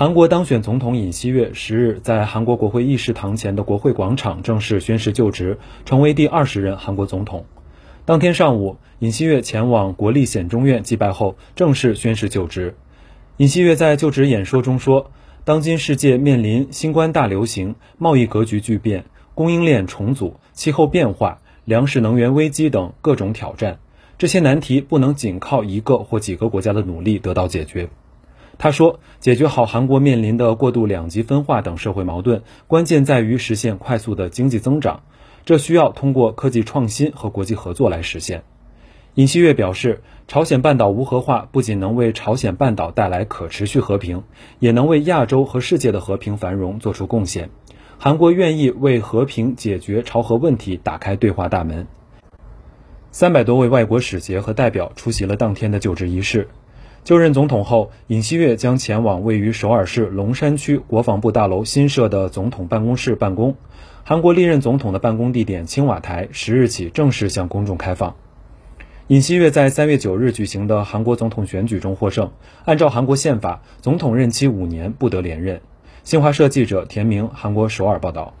韩国当选总统尹锡悦十日在韩国国会议事堂前的国会广场正式宣誓就职，成为第二十任韩国总统。当天上午，尹锡悦前往国立显忠院祭拜后，正式宣誓就职。尹锡悦在就职演说中说：“当今世界面临新冠大流行、贸易格局巨变、供应链重组、气候变化、粮食能源危机等各种挑战，这些难题不能仅靠一个或几个国家的努力得到解决。”他说：“解决好韩国面临的过度两极分化等社会矛盾，关键在于实现快速的经济增长，这需要通过科技创新和国际合作来实现。”尹锡悦表示，朝鲜半岛无核化不仅能为朝鲜半岛带来可持续和平，也能为亚洲和世界的和平繁荣做出贡献。韩国愿意为和平解决朝核问题打开对话大门。三百多位外国使节和代表出席了当天的就职仪式。就任总统后，尹锡悦将前往位于首尔市龙山区国防部大楼新设的总统办公室办公。韩国历任总统的办公地点青瓦台十日起正式向公众开放。尹锡悦在三月九日举行的韩国总统选举中获胜。按照韩国宪法，总统任期五年不得连任。新华社记者田明，韩国首尔报道。